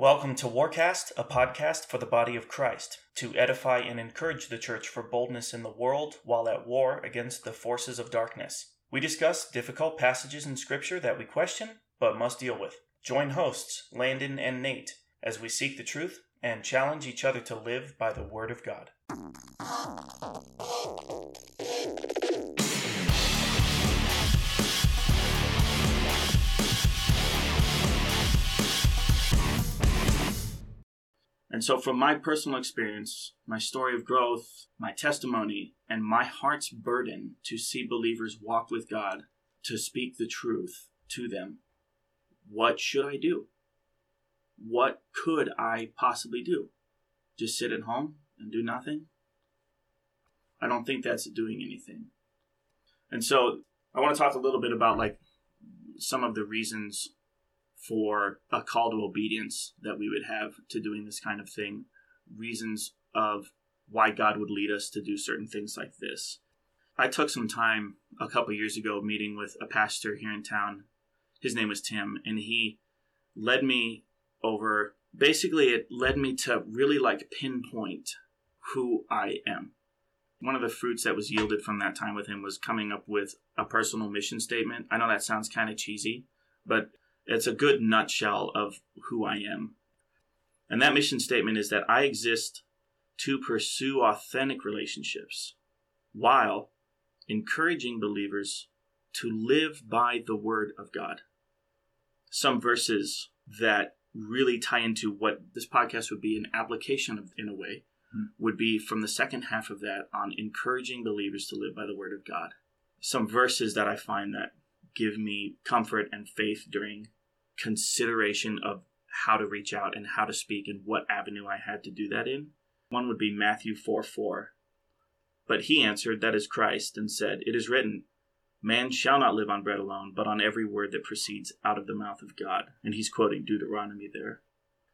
Welcome to Warcast, a podcast for the body of Christ, to edify and encourage the church for boldness in the world while at war against the forces of darkness. We discuss difficult passages in Scripture that we question but must deal with. Join hosts Landon and Nate as we seek the truth and challenge each other to live by the Word of God. And so, from my personal experience, my story of growth, my testimony, and my heart's burden to see believers walk with God, to speak the truth to them, what should I do? What could I possibly do? Just sit at home and do nothing? I don't think that's doing anything. And so, I want to talk a little bit about like some of the reasons for a call to obedience that we would have to doing this kind of thing, reasons of why God would lead us to do certain things like this. I took some time a couple years ago meeting with a pastor here in town. His name was Tim, and he led me over basically it led me to really like pinpoint who I am. One of the fruits that was yielded from that time with him was coming up with a personal mission statement. I know that sounds kind of cheesy, but it's a good nutshell of who I am. And that mission statement is that I exist to pursue authentic relationships while encouraging believers to live by the Word of God. Some verses that really tie into what this podcast would be an application of, in a way, hmm. would be from the second half of that on encouraging believers to live by the Word of God. Some verses that I find that give me comfort and faith during consideration of how to reach out and how to speak and what avenue I had to do that in. One would be Matthew 4 4. But he answered, That is Christ, and said, It is written, Man shall not live on bread alone, but on every word that proceeds out of the mouth of God. And he's quoting Deuteronomy there.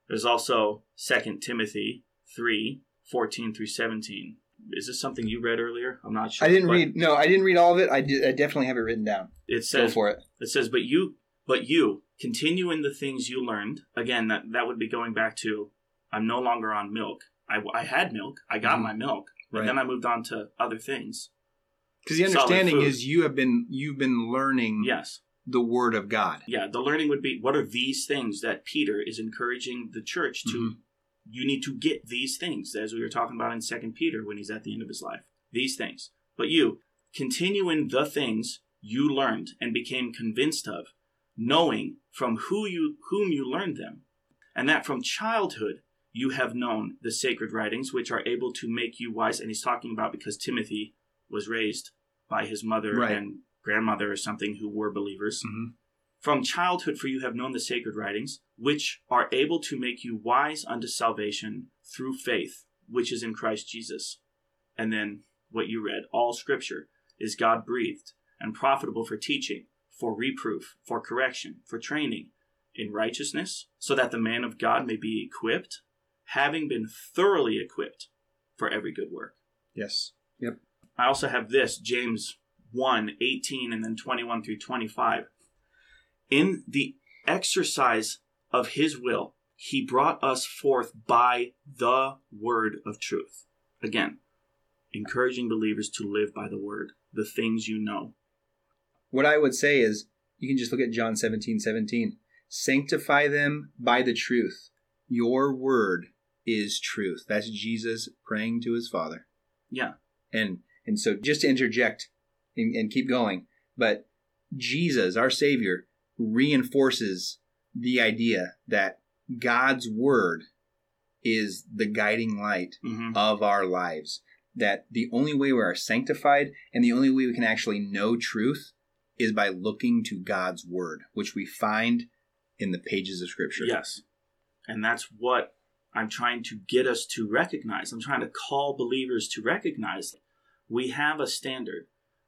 There's also 2 Timothy 3 14 through 17. Is this something you read earlier? I'm not sure. I didn't read. No, I didn't read all of it. I, did, I definitely have it written down. It says, Go for it. It says, But you, but you, continue in the things you learned. Again, that, that would be going back to I'm no longer on milk. I, I had milk. I got mm-hmm. my milk. Right. And then I moved on to other things. Because the understanding is you have been you've been learning yes the word of God. Yeah, the learning would be what are these things that Peter is encouraging the church to mm-hmm. you need to get these things as we were talking about in second Peter when he's at the end of his life. These things. But you continue in the things you learned and became convinced of knowing from who you whom you learned them, and that from childhood you have known the sacred writings which are able to make you wise. And he's talking about because Timothy was raised by his mother right. and grandmother or something who were believers. Mm-hmm. From childhood, for you have known the sacred writings, which are able to make you wise unto salvation through faith, which is in Christ Jesus. And then what you read all scripture is God breathed and profitable for teaching, for reproof, for correction, for training in righteousness, so that the man of God may be equipped, having been thoroughly equipped for every good work. Yes. Yep. I also have this, James 1 18 and then 21 through 25. In the exercise of his will, he brought us forth by the word of truth. Again, encouraging believers to live by the word, the things you know, what I would say is you can just look at John 17 17. Sanctify them by the truth. Your word is truth. That's Jesus praying to his Father. Yeah. And and so just to interject and, and keep going, but Jesus, our Savior, reinforces the idea that God's word is the guiding light mm-hmm. of our lives. That the only way we are sanctified and the only way we can actually know truth is by looking to God's word, which we find in the pages of Scripture. Yes. And that's what I'm trying to get us to recognize. I'm trying to call believers to recognize we have a standard,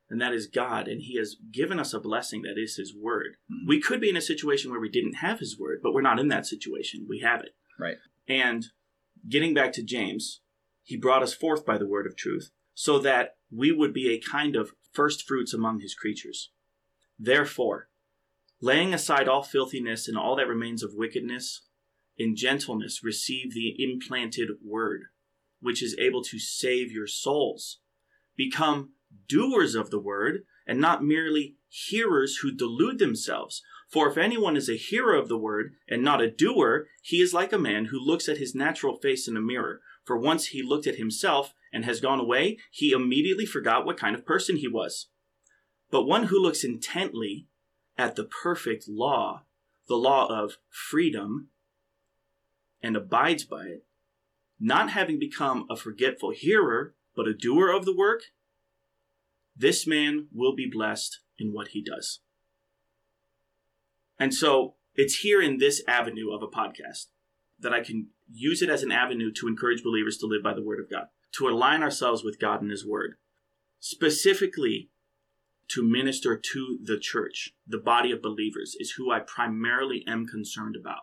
and that is God, and He has given us a blessing that is His word. Mm-hmm. We could be in a situation where we didn't have His word, but we're not in that situation. We have it. Right. And getting back to James, he brought us forth by the word of truth so that we would be a kind of first fruits among His creatures. Therefore, laying aside all filthiness and all that remains of wickedness, in gentleness receive the implanted word, which is able to save your souls. Become doers of the word, and not merely hearers who delude themselves. For if anyone is a hearer of the word and not a doer, he is like a man who looks at his natural face in a mirror. For once he looked at himself and has gone away, he immediately forgot what kind of person he was. But one who looks intently at the perfect law, the law of freedom, and abides by it, not having become a forgetful hearer, but a doer of the work, this man will be blessed in what he does. And so it's here in this avenue of a podcast that I can use it as an avenue to encourage believers to live by the word of God, to align ourselves with God and his word, specifically to minister to the church, the body of believers, is who I primarily am concerned about.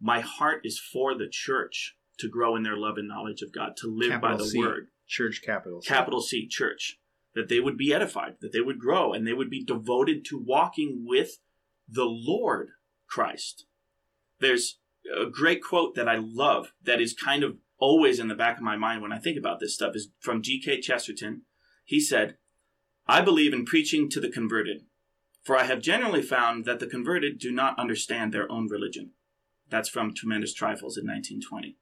My heart is for the church to grow in their love and knowledge of God, to live Capital by the C. word. Church capital. C. Capital C, church. That they would be edified, that they would grow, and they would be devoted to walking with the Lord Christ. There's a great quote that I love that is kind of always in the back of my mind when I think about this stuff is from G.K. Chesterton. He said, I believe in preaching to the converted, for I have generally found that the converted do not understand their own religion. That's from Tremendous Trifles in 1920.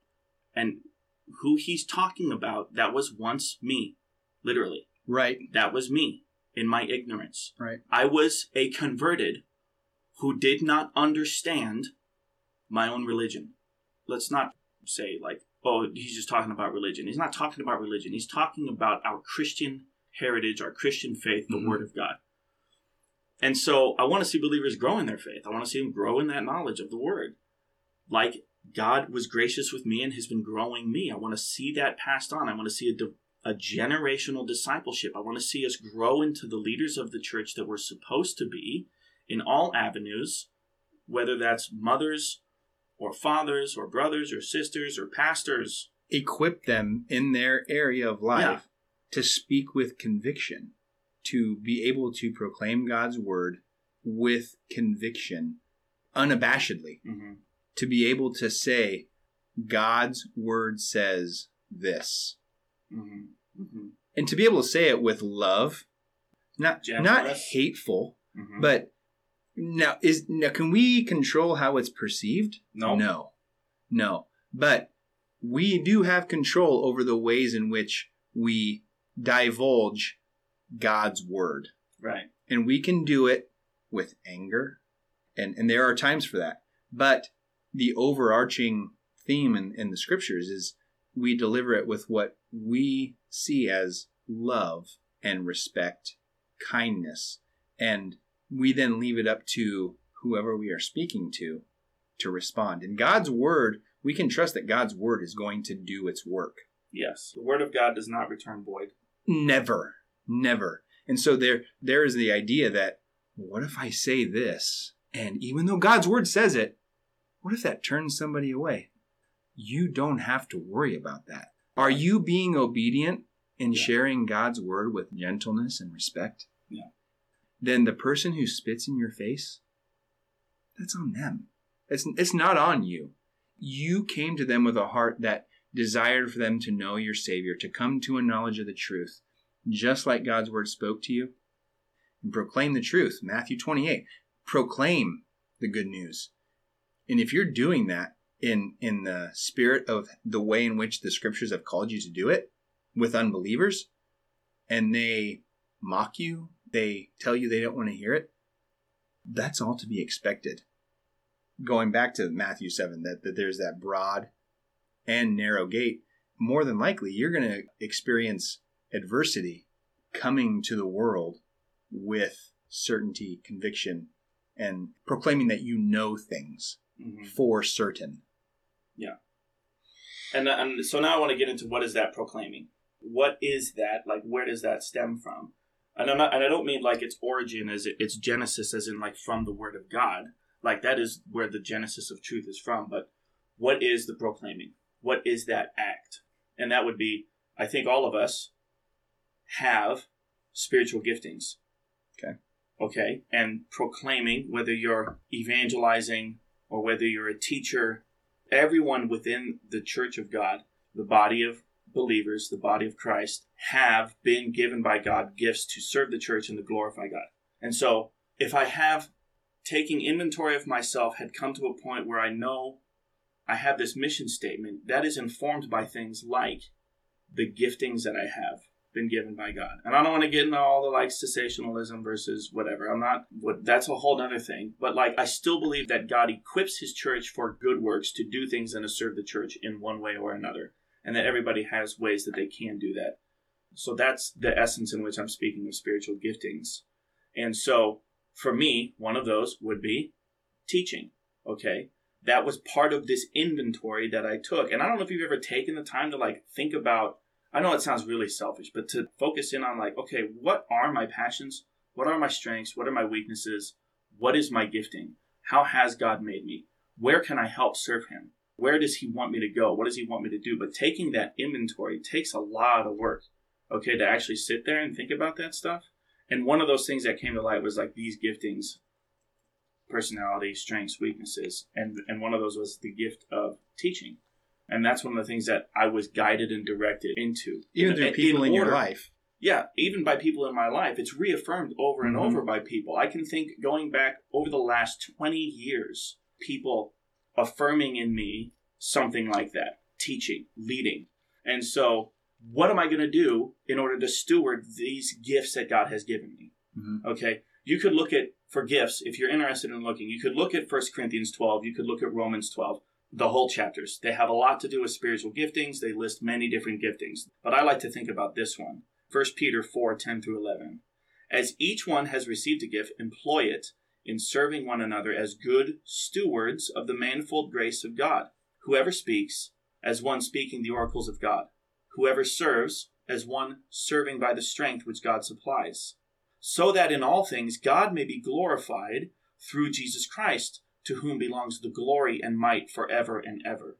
And who he's talking about, that was once me, literally. Right. That was me in my ignorance. Right. I was a converted who did not understand my own religion. Let's not say, like, oh, he's just talking about religion. He's not talking about religion. He's talking about our Christian heritage, our Christian faith, the Mhm. Word of God. And so I want to see believers grow in their faith. I want to see them grow in that knowledge of the Word. Like God was gracious with me and has been growing me. I want to see that passed on. I want to see a, di- a generational discipleship. I want to see us grow into the leaders of the church that we're supposed to be in all avenues, whether that's mothers or fathers or brothers or sisters or pastors. Equip them in their area of life. To speak with conviction, to be able to proclaim God's word with conviction, unabashedly, Mm-hmm. to be able to say, God's word says this. Mm-hmm. Mm-hmm. And to be able to say it with love, not not hateful, Mm-hmm. but now is now can we control how it's perceived? no, No. No. But we do have control over the ways in which we divulge God's word. right, And we can do it with anger. And, and there are times for that. But the overarching theme in, in the scriptures is we deliver it with what we see as love and respect, kindness. And we then leave it up to whoever we are speaking to to respond. In God's word, we can trust that God's word is going to do its work. yes, the word of God does not return void. Never, never. And so there, there is the idea that what if I say this, and even though God's word says it, what if that turns somebody away? You don't have to worry about that. Are you being obedient in Yeah. sharing God's word with gentleness and respect? Yeah. Then the person who spits in your face, that's on them. It's, it's not on you. You came to them with a heart that desired for them to know your Savior, to come to a knowledge of the truth, just like God's word spoke to you. And proclaim the truth. Matthew 28. Proclaim the good news. And if you're doing that in, in the spirit of the way in which the scriptures have called you to do it with unbelievers, and they mock you, they tell you they don't want to hear it, that's all to be expected. Going back to Matthew 7, that, that there's that broad and narrow gate, more than likely you're going to experience adversity coming to the world with certainty, conviction, and proclaiming that you know things Mm-hmm. for certain. Yeah. And, and so now I want to get into what is that proclaiming? What is that? Like, where does that stem from? And I'm not, and I don't mean like its origin as it, its genesis, as in like from the Word of God. Like that is where the genesis of truth is from. But what is the proclaiming? What is that act? And that would be, I think all of us have spiritual giftings. Okay. Okay. And proclaiming, whether you're evangelizing or whether you're a teacher, everyone within the church of God, the body of believers, the body of Christ, have been given by God gifts to serve the church and to glorify God. And so, if I have taking inventory of myself had come to a point where I know I have this mission statement that is informed by things like the giftings that I have been given by God. And I don't want to get into all the like cessationalism versus whatever. I'm not what that's a whole other thing. But like I still believe that God equips his church for good works to do things and to serve the church in one way or another. And that everybody has ways that they can do that. So that's the essence in which I'm speaking of spiritual giftings. And so for me, one of those would be teaching. Okay. That was part of this inventory that I took. And I don't know if you've ever taken the time to like think about I know it sounds really selfish, but to focus in on like, okay, what are my passions? What are my strengths? What are my weaknesses? What is my gifting? How has God made me? Where can I help serve Him? Where does He want me to go? What does He want me to do? But taking that inventory takes a lot of work, okay, to actually sit there and think about that stuff. And one of those things that came to light was like these giftings personality, strengths, weaknesses. And, and one of those was the gift of teaching. And that's one of the things that I was guided and directed into. Even through people in, in your life. Yeah, even by people in my life. It's reaffirmed over and mm-hmm. over by people. I can think going back over the last 20 years, people affirming in me something like that teaching, leading. And so, what am I going to do in order to steward these gifts that God has given me? Mm-hmm. Okay. You could look at, for gifts, if you're interested in looking, you could look at 1 Corinthians 12, you could look at Romans 12 the whole chapters. They have a lot to do with spiritual giftings. They list many different giftings. But I like to think about this one 1 Peter 4 10 through 11. As each one has received a gift, employ it in serving one another as good stewards of the manifold grace of God. Whoever speaks, as one speaking the oracles of God. Whoever serves, as one serving by the strength which God supplies. So that in all things God may be glorified through Jesus Christ to whom belongs the glory and might forever and ever.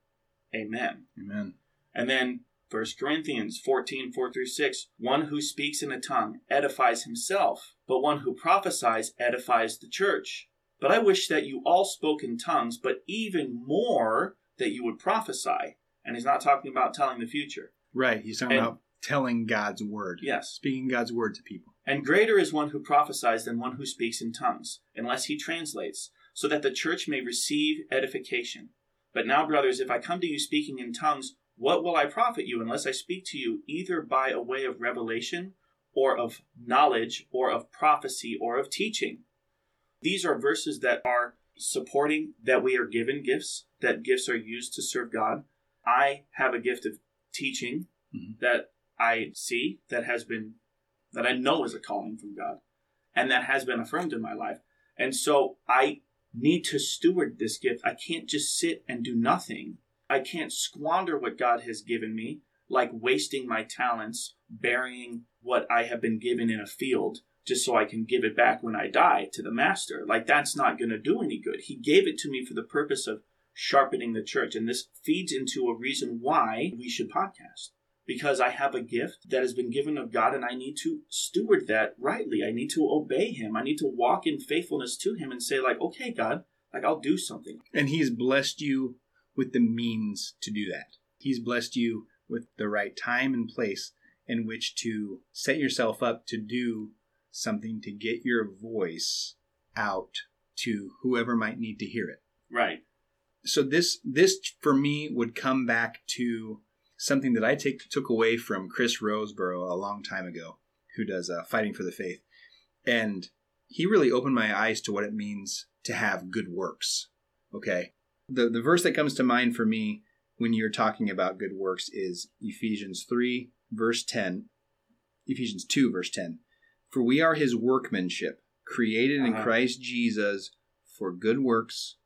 Amen. Amen. And then 1 Corinthians 14, 4 through 6. One who speaks in a tongue edifies himself, but one who prophesies edifies the church. But I wish that you all spoke in tongues, but even more that you would prophesy. And he's not talking about telling the future. Right. He's talking and, about telling God's word. Yes. Speaking God's word to people. And greater is one who prophesies than one who speaks in tongues, unless he translates so that the church may receive edification. But now, brothers, if I come to you speaking in tongues, what will I profit you unless I speak to you either by a way of revelation, or of knowledge, or of prophecy, or of teaching? These are verses that are supporting that we are given gifts, that gifts are used to serve God. I have a gift of teaching mm-hmm. that I see that has been, that I know is a calling from God, and that has been affirmed in my life. And so I need to steward this gift. I can't just sit and do nothing. I can't squander what God has given me, like wasting my talents, burying what I have been given in a field just so I can give it back when I die to the master. Like, that's not going to do any good. He gave it to me for the purpose of sharpening the church. And this feeds into a reason why we should podcast because I have a gift that has been given of God and I need to steward that rightly. I need to obey Him. I need to walk in faithfulness to Him and say, like, okay, God, like I'll do something. And He's blessed you with the means to do that. He's blessed you with the right time and place in which to set yourself up to do something to get your voice out to whoever might need to hear it. Right. So this this for me would come back to something that I take took away from Chris Rosebrough a long time ago, who does uh, Fighting for the Faith, and he really opened my eyes to what it means to have good works. Okay, the the verse that comes to mind for me when you're talking about good works is Ephesians three verse ten, Ephesians two verse ten, for we are His workmanship, created uh-huh. in Christ Jesus for good works,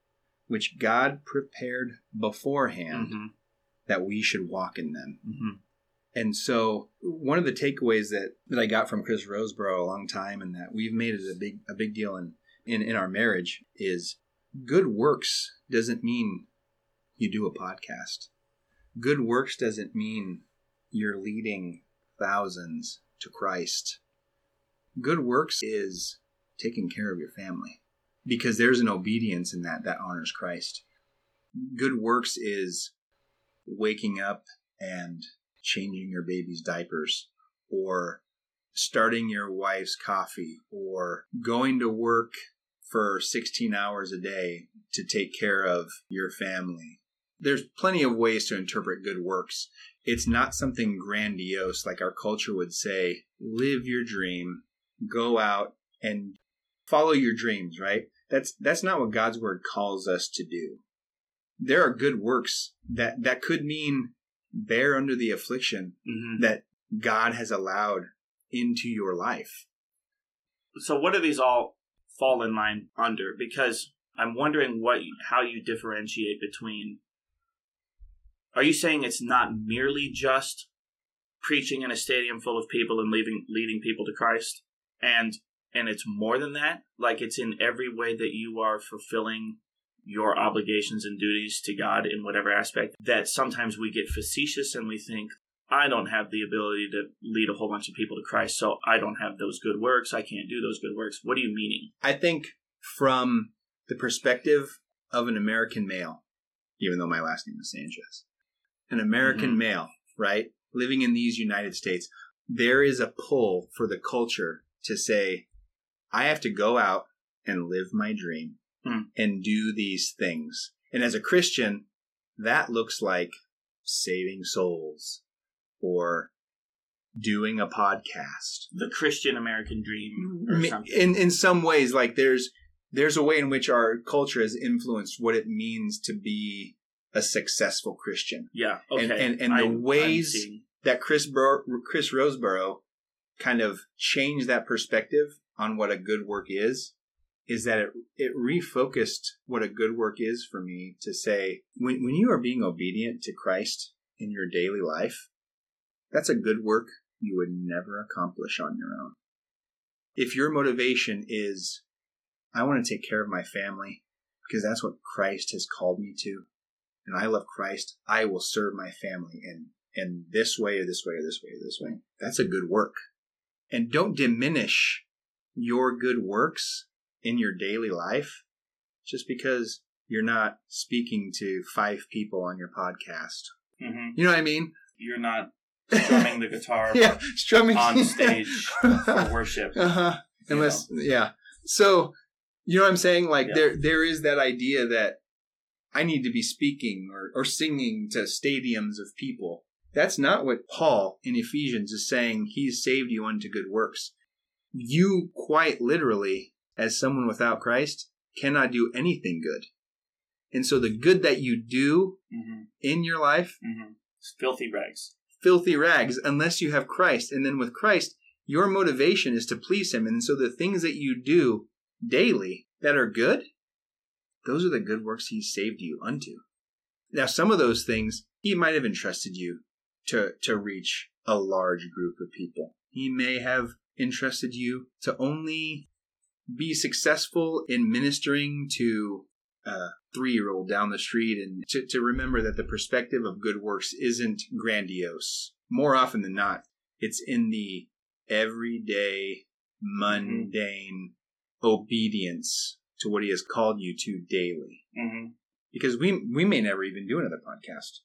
which God prepared beforehand. Mm-hmm that we should walk in them. Mm-hmm. And so, one of the takeaways that, that I got from Chris Rosebrough a long time, and that we've made it a big a big deal in, in in our marriage, is good works doesn't mean you do a podcast. Good works doesn't mean you're leading thousands to Christ. Good works is taking care of your family because there's an obedience in that that honors Christ. good works is waking up and changing your baby's diapers or starting your wife's coffee or going to work for 16 hours a day to take care of your family. There's plenty of ways to interpret good works. It's not something grandiose like our culture would say, live your dream, go out and follow your dreams, right? That's that's not what God's word calls us to do. There are good works that that could mean bear under the affliction Mm-hmm. that God has allowed into your life. So, what do these all fall in line under? Because I'm wondering what how you differentiate between. Are you saying it's not merely just preaching in a stadium full of people and leaving leading people to Christ, and and it's more than that? Like it's in every way that you are fulfilling your obligations and duties to God in whatever aspect. That sometimes we get facetious and we think. I don't have the ability to lead a whole bunch of people to Christ, so I don't have those good works. I can't do those good works. What are you meaning? I think from the perspective of an American male, even though my last name is Sanchez, an American Mhm. male, right, living in these United States, there is a pull for the culture to say, I have to go out and live my dream Hmm. and do these things. And as a Christian, that looks like saving souls or doing a podcast The Christian American dream or something. in in some ways like there's there's a way in which our culture has influenced what it means to be a successful christian Yeah. Okay. And- and- and the I'm- I'm ways- that chris Bur- chris rosebrough kind of changed that perspective on what a good work is is that it it refocused what a good work is for me to say when when you are being obedient to christ in your daily life that's a good work you would never accomplish on your own if your motivation is I want to take care of my family because that's what Christ has called me to, and I love Christ, I will serve my family in in this way or this way or this way or this way. That's a good work. And don't diminish your good works in your daily life just because you're not speaking to five people on your podcast. Mhm. You know what I mean? You're not strumming the guitar Yeah, strumming on stage for worship. uh-huh. Unless, yeah. So, you know what I'm saying? Like Yeah. there, there is that idea that I need to be speaking or, or singing to stadiums of people. That's not what Paul in Ephesians is saying. He's saved you unto good works. You quite literally, as someone without Christ, cannot do anything good. And so the good that you do hmm in your life hmm It's filthy rags. filthy rags unless you have Christ. And then with Christ, your motivation is to please Him. And so the things that you do daily that are good, those are the good works He saved you unto. Now, some of those things He might have entrusted you to, to reach a large group of people. He may have entrusted you to only be successful in ministering to a three year old down the street and to, to remember that the perspective of good works isn't grandiose. More often than not, it's in the everyday, mundane obedience to what he has called you to daily. hmm Because we we may never even do another podcast,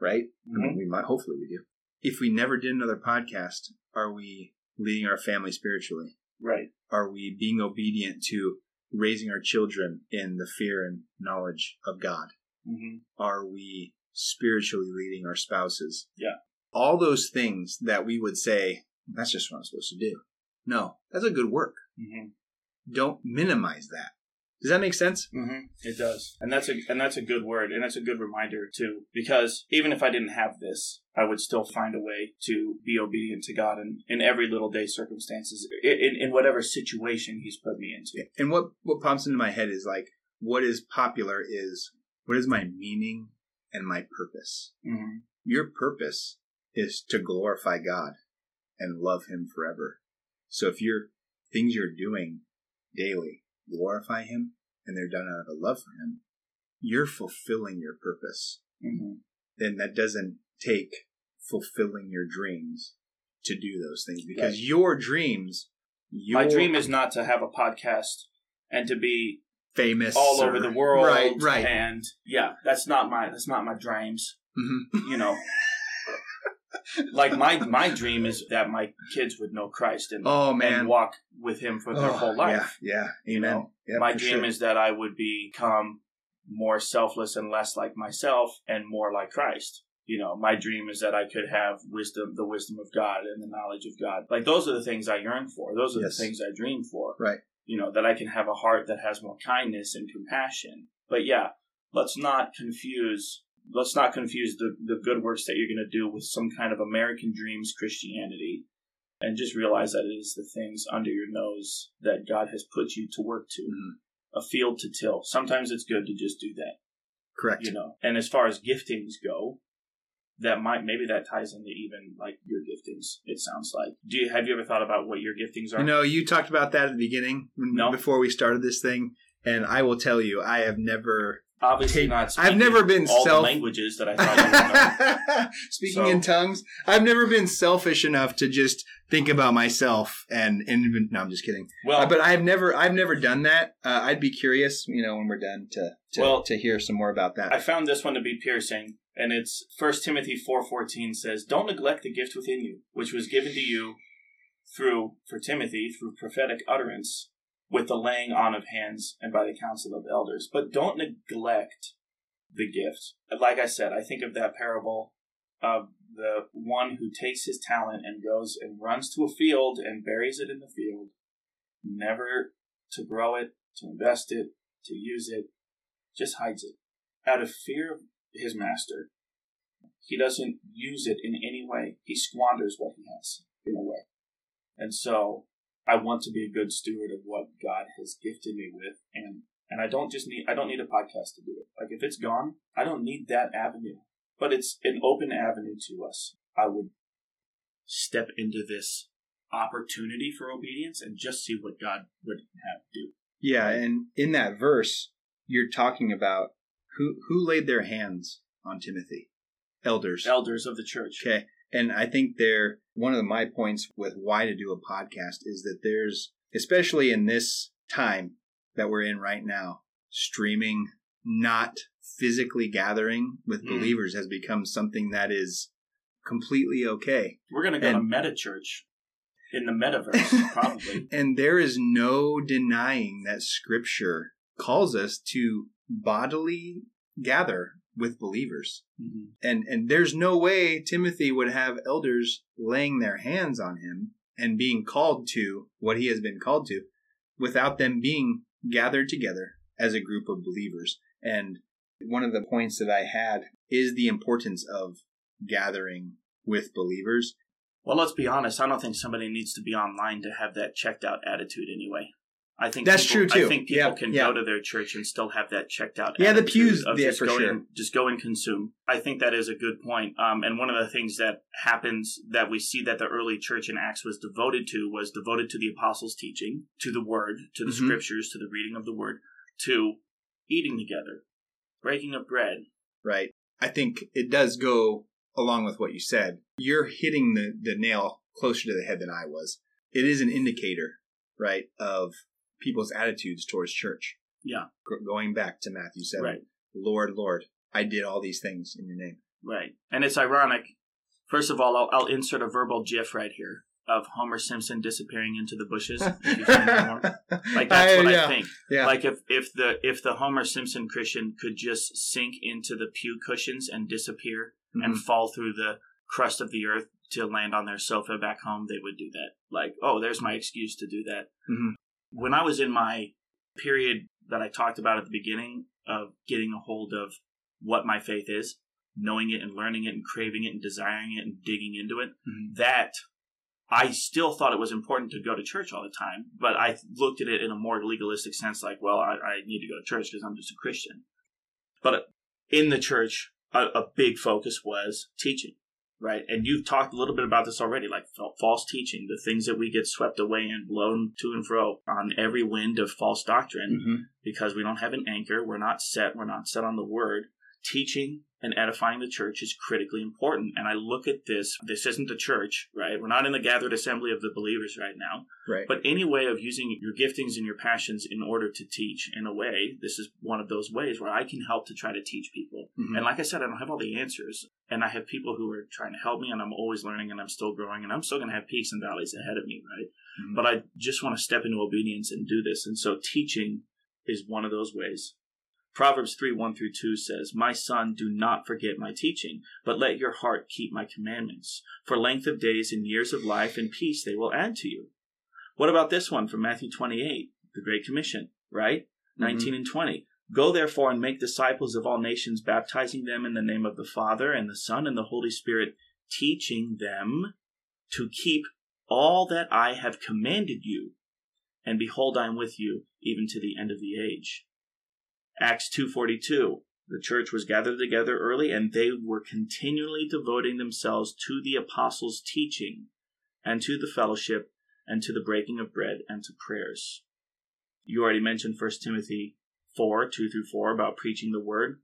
right? I mean, we might. Hopefully, we do. If we never did another podcast, are we leading our family spiritually? Right. Are we being obedient to raising our children in the fear and knowledge of God? hmm Are we spiritually leading our spouses? Yeah. All those things that we would say, that's just what I'm supposed to do. No, that's a good work. hmm Don't minimize that. Does that make sense? hmm It does, and that's a and that's a good word, and that's a good reminder too. Because even if I didn't have this, I would still find a way to be obedient to God in, in every little day circumstances, in, in, whatever situation He's put me into. And what, what pops into my head is like, what is popular is what is my meaning and my purpose? hmm Your purpose is to glorify God and love Him forever. So if your things you're doing daily glorify Him and they're done out of love for Him, you're fulfilling your purpose. hmm Then that doesn't take fulfilling your dreams to do those things because your dreams, your, My dream is not to have a podcast and to be famous all or- over the world. Right, right. And yeah, that's not my that's not my dreams. Mhm. You know, like my my dream is that my kids would know Christ and Oh man, and walk with Him for their Oh, whole life. Yeah, yeah. You Amen. know, Yeah, my dream sure. is that I would become more selfless and less like myself and more like Christ. You know, my dream is that I could have wisdom, the wisdom of God and the knowledge of God. Like those are the things I yearn for. Those are Yes. the things I dream for. Right. You know, that I can have a heart that has more kindness and compassion. But yeah, let's not confuse let's not confuse the, the good works that you're going to do with some kind of American dreams Christianity and just realize that it is the things under your nose that God has put you to work to Mhm. a field to till. Sometimes it's good to just do that, correct. you know. And as far as giftings go, that might maybe that ties into even like your giftings. It sounds like. Do you have you ever thought about what your giftings are? You know, you talked about that at the beginning No. before we started this thing, and I will tell you, I have never. Obviously not. I've speaking never been all self- the languages that I thought. Speaking So- in tongues, I've never been selfish enough to just think about myself and and no, I'm just kidding. Well, Uh, but I've never I've never done that. Uh, I'd be curious, you know, when we're done to to, Well, to hear some more about that. I found this one to be piercing, and it's First Timothy four fourteen says, "Don't neglect the gift within you, which was given to you through for Timothy through prophetic utterance, with the laying on of hands and by the counsel of elders. But don't neglect the gift. Like I said, I think of that parable of the one who takes his talent and goes and runs to a field and buries it in the field, never to grow it, to invest it, to use it, just hides it out of fear of his master. He doesn't use it in any way. He squanders what he has in a way. And so I want to be a good steward of what God has gifted me with and and I don't just need I don't need a podcast to do it. Like if it's gone, I don't need that avenue. But it's an open avenue to us. I would step into this opportunity for obedience and just see what God would have do. yeah, and in that verse, you're talking about who who laid their hands on Timothy, elders. Elders of the church. Okay. And I think there, one of my points with why to do a podcast is that there's, especially in this time that we're in right now, streaming, not physically gathering with Mm. believers has become something that is completely okay. We're gonna go And- to meta church in the metaverse, probably. and there is no denying that scripture calls us to bodily gather with believers. Mhm. and and there's no way Timothy would have elders laying their hands on him and being called to what he has been called to without them being gathered together as a group of believers and one of the points that I had is the importance of gathering with believers Well, let's be honest. I don't think somebody needs to be online to have that checked out attitude anyway. I think That's people- true, too. I think people Yeah, can yeah. go to their church and still have that checked out. Yeah, the pews- of yeah, just for go sure. and, just go and consume. I think that is a good point. Um, and one of the things that happens that we see that the early church in Acts was devoted to was devoted to the apostles' teaching, to the word, to the Mhm. scriptures, to the reading of the word, to eating together, breaking of bread. right I think it does go along with what you said you're hitting the the nail closer to the head than I was it is an indicator right of people's attitudes towards church Yeah. G- going back to Matthew 7 Right. Lord Lord I did all these things in your name Right. And it's ironic. First of all, I'll, I'll insert a verbal gif right here of Homer Simpson disappearing into the bushes. if you've seen that one. Like that's what yeah, I think. yeah. Like if, if the if the Homer Simpson Christian could just sink into the pew cushions and disappear and Mhm. fall through the crust of the earth to land on their sofa back home, they would do that. Like, oh, there's my excuse to do that. Mhm. When I was in my period that I talked about at the beginning of getting a hold of what my faith is, knowing it and learning it and craving it and desiring it and digging into it, Mhm. that I still thought it was important to go to church all the time, but I looked at it in a more legalistic sense, like, well, I, I need to go to church because I'm just a Christian. But in the church, a, a big focus was teaching, right? And you've talked a little bit about this already, like false teaching, the things that we get swept away and blown to and fro on every wind of false doctrine Mhm. because we don't have an anchor. We're not set. We're not set on the word. Teaching and edifying the church is critically important. And I look at this, this isn't the church, right? We're not in the gathered assembly of the believers right now. Right. But any way of using your giftings and your passions in order to teach, in a way, this is one of those ways where I can help to try to teach people. Mhm. And like I said, I don't have all the answers. And I have people who are trying to help me, and I'm always learning, and I'm still growing, and I'm still going to have peaks and valleys ahead of me, right? Mhm. But I just want to step into obedience and do this. And so teaching is one of those ways. Proverbs 3 1 through 2 says, My son, do not forget my teaching, but let your heart keep my commandments. For length of days and years of life and peace they will add to you. What about this one from Matthew 28, the Great Commission, right? Mm-hmm. 19 and 20. Go therefore and make disciples of all nations, baptizing them in the name of the Father and the Son and the Holy Spirit, teaching them to keep all that I have commanded you. And behold, I am with you even to the end of the age. Acts 2:42. The church was gathered together early and they were continually devoting themselves to the apostles' teaching and to the fellowship and to the breaking of bread and to prayers. You already mentioned 1 Timothy 4, 2 through 4 about preaching the word,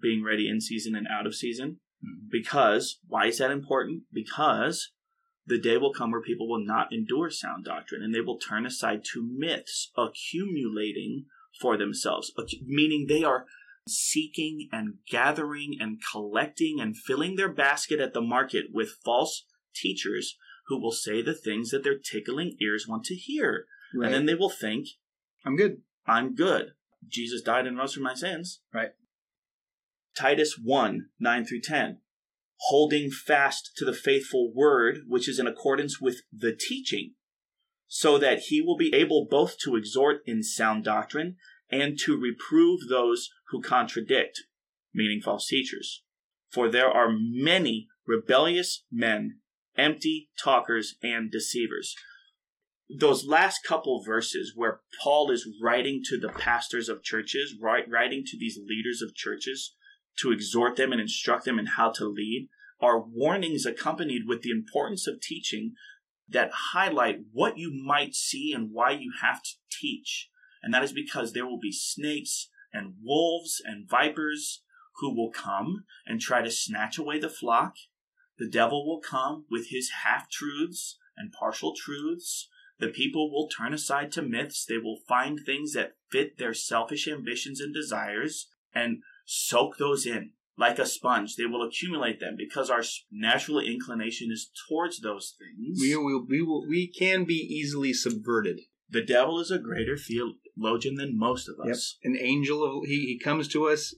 being ready in season and out of season. Mhm. Because, why is that important? Because the day will come where people will not endure sound doctrine and they will turn aside to myths, accumulating for themselves, meaning they are seeking and gathering and collecting and filling their basket at the market with false teachers who will say the things that their tickling ears want to hear. Right. And then they will think, I'm good. I'm good. Jesus died and rose for my sins. Right. Titus 1 9 through 10. Holding fast to the faithful word, which is in accordance with the teaching, so that he will be able both to exhort in sound doctrine and to reprove those who contradict, meaning false teachers. For there are many rebellious men, empty talkers, and deceivers those last couple verses where Paul is writing to the pastors of churches, writing to these leaders of churches to exhort them and instruct them in how to lead, are warnings accompanied with the importance of teaching that highlight what you might see and why you have to teach. And that is because there will be snakes and wolves and vipers who will come and try to snatch away the flock. The devil will come with his half truths and partial truths. The people will turn aside to myths. They will find things that fit their selfish ambitions and desires and soak those in like a sponge. They will accumulate them because our natural inclination is towards those things. We will, we will, we can be easily subverted. the devil is a greater theologian than most of us An angel of he, he comes to us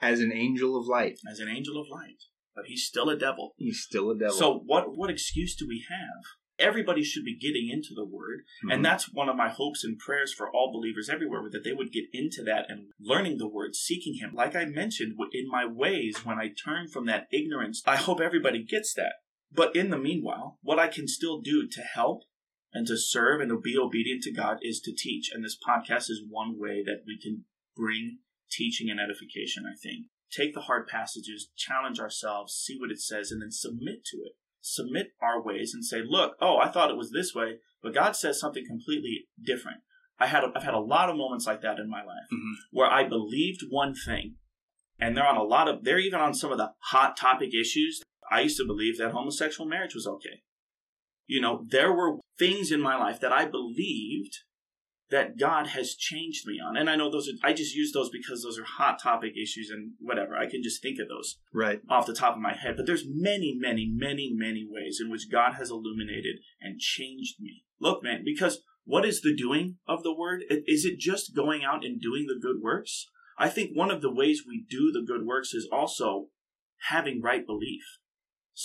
as an angel of light. as an angel of light, but he's still a devil. He's still a devil. So what what excuse do we have? Everybody should be getting into the word. Mhm. And that's one of my hopes and prayers for all believers everywhere, that they would get into that and learning the word, seeking Him. Like I mentioned, in my ways, when I turn from that ignorance, I hope everybody gets that. But in the meanwhile, what I can still do to help and to serve and to be obedient to God is to teach. And this podcast is one way that we can bring teaching and edification, I think. Take the hard passages, challenge ourselves, see what it says, and then submit to it submit our ways and say, look, oh, I thought it was this way, but God says something completely different. I had a, I've had a lot of moments like that in my life Mhm. where I believed one thing, and they're on a lot of they're even on some of the hot topic issues. I used to believe that homosexual marriage was okay. You know, there were things in my life that I believed that God has changed me on. And I know those are, I just use those because those are hot topic issues and whatever. I can just think of those right. off the top of my head, but there's many, many, many, many ways in which God has illuminated and changed me. Look, man, because what is the doing of the word? Is it just going out and doing the good works? I think one of the ways we do the good works is also having right belief,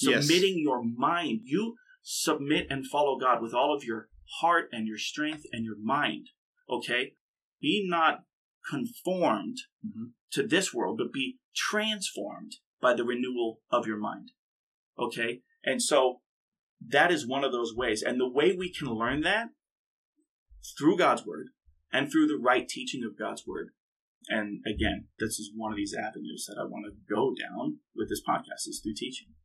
Yes. submitting your mind. You submit and follow God with all of your heart and your strength and your mind. Okay? Be not conformed Mhm. to this world, but be transformed by the renewal of your mind. Okay? And so that is one of those ways. And the way we can learn that through God's word and through the right teaching of God's word. And again, this is one of these avenues that I want to go down with this podcast is through teaching.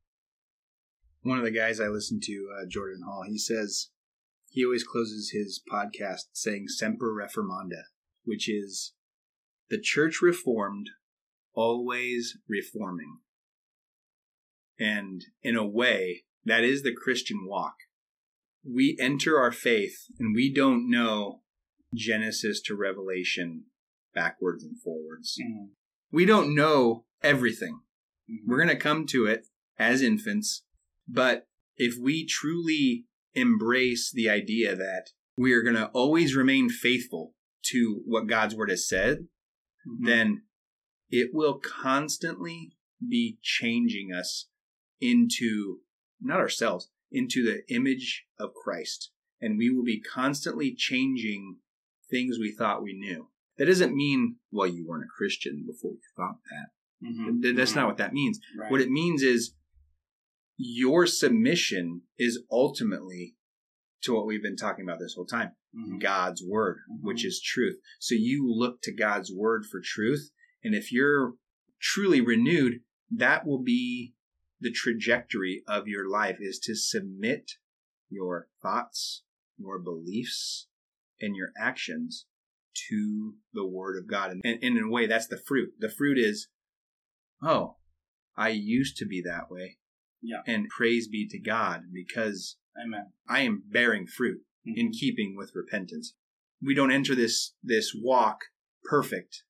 One of the guys I listen to, uh, Jordan Hall, he says he always closes his podcast saying "Semper Reformanda," which is the church reformed always reforming. And in a way, that is the Christian walk. We enter our faith and we don't know Genesis to Revelation backwards and forwards. Mm-hmm. We don't know everything. Mm-hmm. We're going to come to it as infants. But if we truly embrace the idea that we are going to always remain faithful to what God's word has said, Mhm. then it will constantly be changing us into not ourselves, into the image of Christ. And we will be constantly changing things we thought we knew. That doesn't mean, well, you weren't a Christian before you thought that. Mhm. Th- That's Mhm. not what that means. Right. What it means is your submission is ultimately to what we've been talking about this whole time Mhm. God's word, Mhm. which is truth. So you look to God's word for truth. And if you're truly renewed, that will be the trajectory of your life is to submit your thoughts, your beliefs, and your actions to the word of God. And, and in a way, that's the fruit. The fruit is, oh, I used to be that way. Yeah. And praise be to God because Amen. I am bearing fruit Mhm. in keeping with repentance. We don't enter this this walk perfect.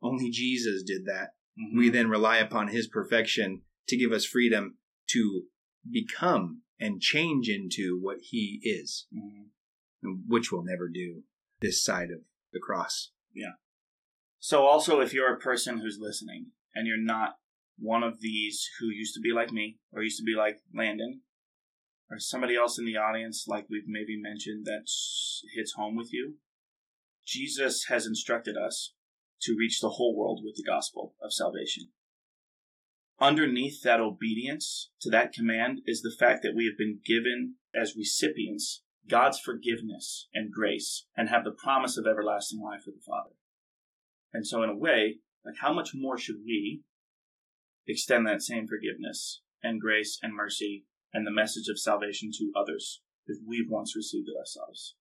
Only Jesus did that. Mhm. We then rely upon his perfection to give us freedom to become and change into what he is, Mhm. which we'll never do this side of the cross. Yeah. So, also, if you're a person who's listening and you're not one of these who used to be like me or used to be like Landon or somebody else in the audience, like we've maybe mentioned, that hits home with you, Jesus has instructed us to reach the whole world with the gospel of salvation. Underneath that obedience to that command is the fact that we have been given as recipients God's forgiveness and grace and have the promise of everlasting life with the Father. And so, in a way, like how much more should we extend that same forgiveness and grace and mercy and the message of salvation to others if we've once received it ourselves?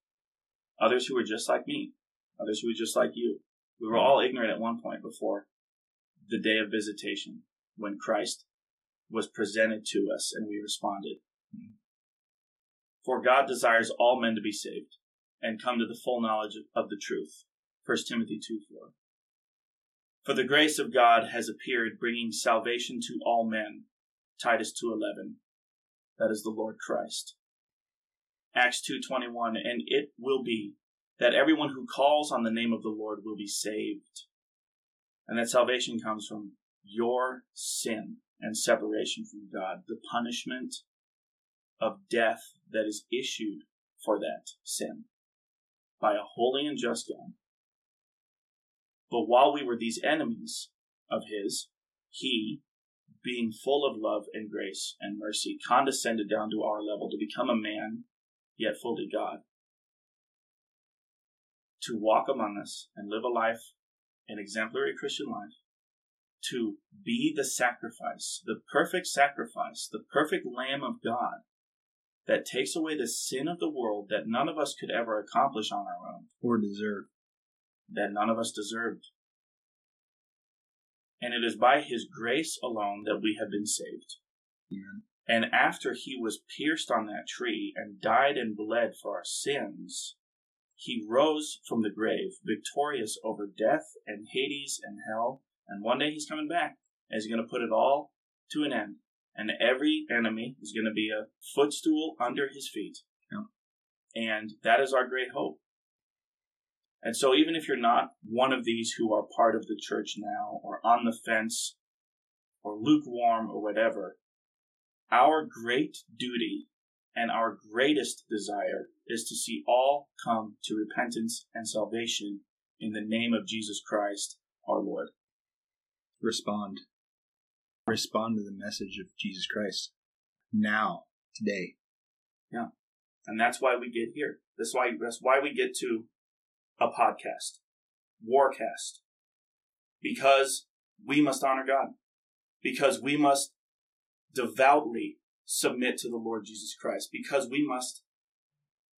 Others who were just like me, others who were just like you. We were all ignorant at one point before the day of visitation when Christ was presented to us and we responded. For God desires all men to be saved and come to the full knowledge of the truth. 1 Timothy 2 4. For the grace of God has appeared, bringing salvation to all men. Titus 2:11. That is the Lord Christ. Acts 2:21 and it will be that everyone who calls on the name of the Lord will be saved. And that salvation comes from your sin and separation from God, the punishment of death that is issued for that sin by a holy and just God. But while we were these enemies of his, he, being full of love and grace and mercy, condescended down to our level to become a man, yet fully God. To walk among us and live a life, an exemplary Christian life, to be the sacrifice, the perfect sacrifice, the perfect Lamb of God that takes away the sin of the world that none of us could ever accomplish on our own Or deserve. That none of us deserved. And it is by his grace alone that we have been saved. Amen. And after he was pierced on that tree and died and bled for our sins, he rose from the grave, victorious over death and Hades and hell. And one day he's coming back and he's going to put it all to an end. And every enemy is going to be a footstool under his feet. Yeah. And that is our great hope. And so, even if you're not one of these who are part of the church now, or on the fence, or lukewarm, or whatever, our great duty and our greatest desire is to see all come to repentance and salvation in the name of Jesus Christ, our Lord. Respond. Respond to the message of Jesus Christ. Now, today. Yeah. And that's why we get here. That's why that's why we get to a podcast, Warcast, because we must honor God, because we must devoutly submit to the Lord Jesus Christ, because we must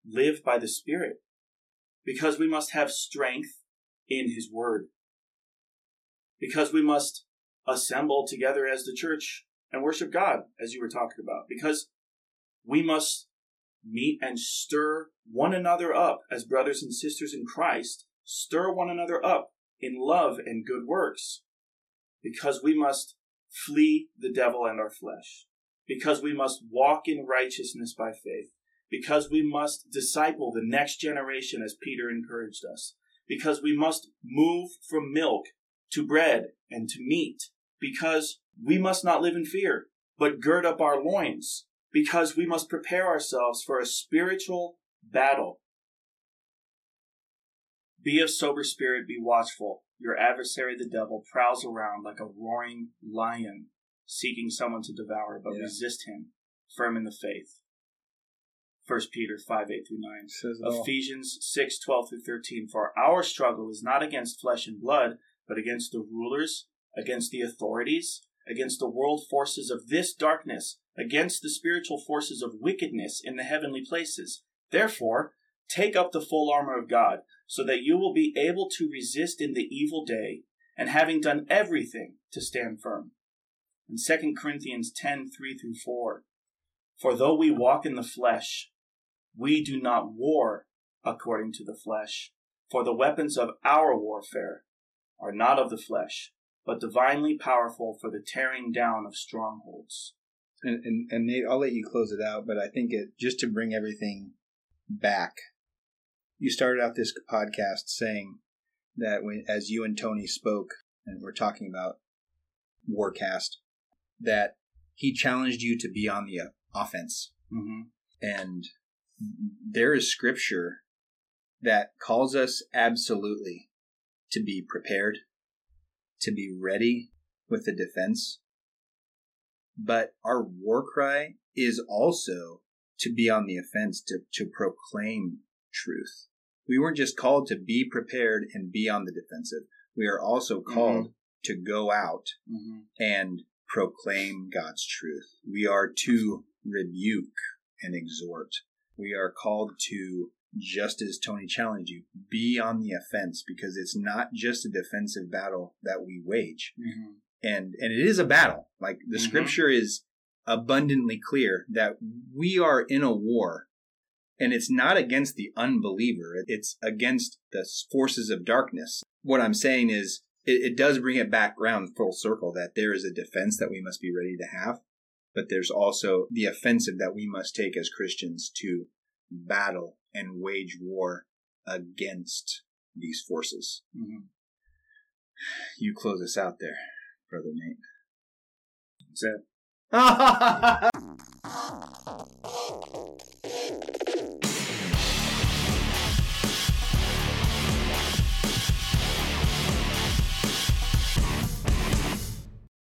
live by the Spirit, because we must have strength in His Word, because we must assemble together as the church and worship God, as you were talking about, because we must meet and stir one another up as brothers and sisters in Christ, stir one another up in love and good works, because we must flee the devil and our flesh, because we must walk in righteousness by faith, because we must disciple the next generation as Peter encouraged us, because we must move from milk to bread and to meat, because we must not live in fear, but gird up our loins, because we must prepare ourselves for a spiritual battle. Be of sober spirit, be watchful. Your adversary, the devil, prowls around like a roaring lion, seeking someone to devour, but yeah. resist him, firm in the faith. 1 Peter 5 8 through 9. Ephesians 6 12 through 13. For our struggle is not against flesh and blood, but against the rulers, against the authorities, against the world forces of this darkness, against the spiritual forces of wickedness in the heavenly places. Therefore, take up the full armor of God, so that you will be able to resist in the evil day, and having done everything, to stand firm. In 2 Corinthians 10 3 through 4. For though we walk in the flesh, we do not war according to the flesh. For the weapons of our warfare are not of the flesh, but divinely powerful for the tearing down of strongholds. And, and, and Nate, I'll let you close it out, but I think it just to bring everything back. You started out this podcast saying that when, as you and Tony spoke, and we're talking about Warcast, that he challenged you to be on the uh, offense. Mm-hmm. And there is scripture that calls us absolutely to be prepared, to be ready with the defense. But our war cry is also to be on the offense, to, to proclaim truth. We weren't just called to be prepared and be on the defensive. We are also mm-hmm. called mm-hmm. to go out mm-hmm. and proclaim God's truth. We are to rebuke and exhort. We are called to just as Tony challenged you, be on the offense because it's not just a defensive battle that we wage. Mm-hmm. And and it is a battle. Like the mm-hmm. scripture is abundantly clear that we are in a war and it's not against the unbeliever. It's against the forces of darkness. What I'm saying is it, it does bring it back around full circle that there is a defense that we must be ready to have, but there's also the offensive that we must take as Christians to battle and wage war against these forces. Mm-hmm. You close us out there, Brother Nate. That's it.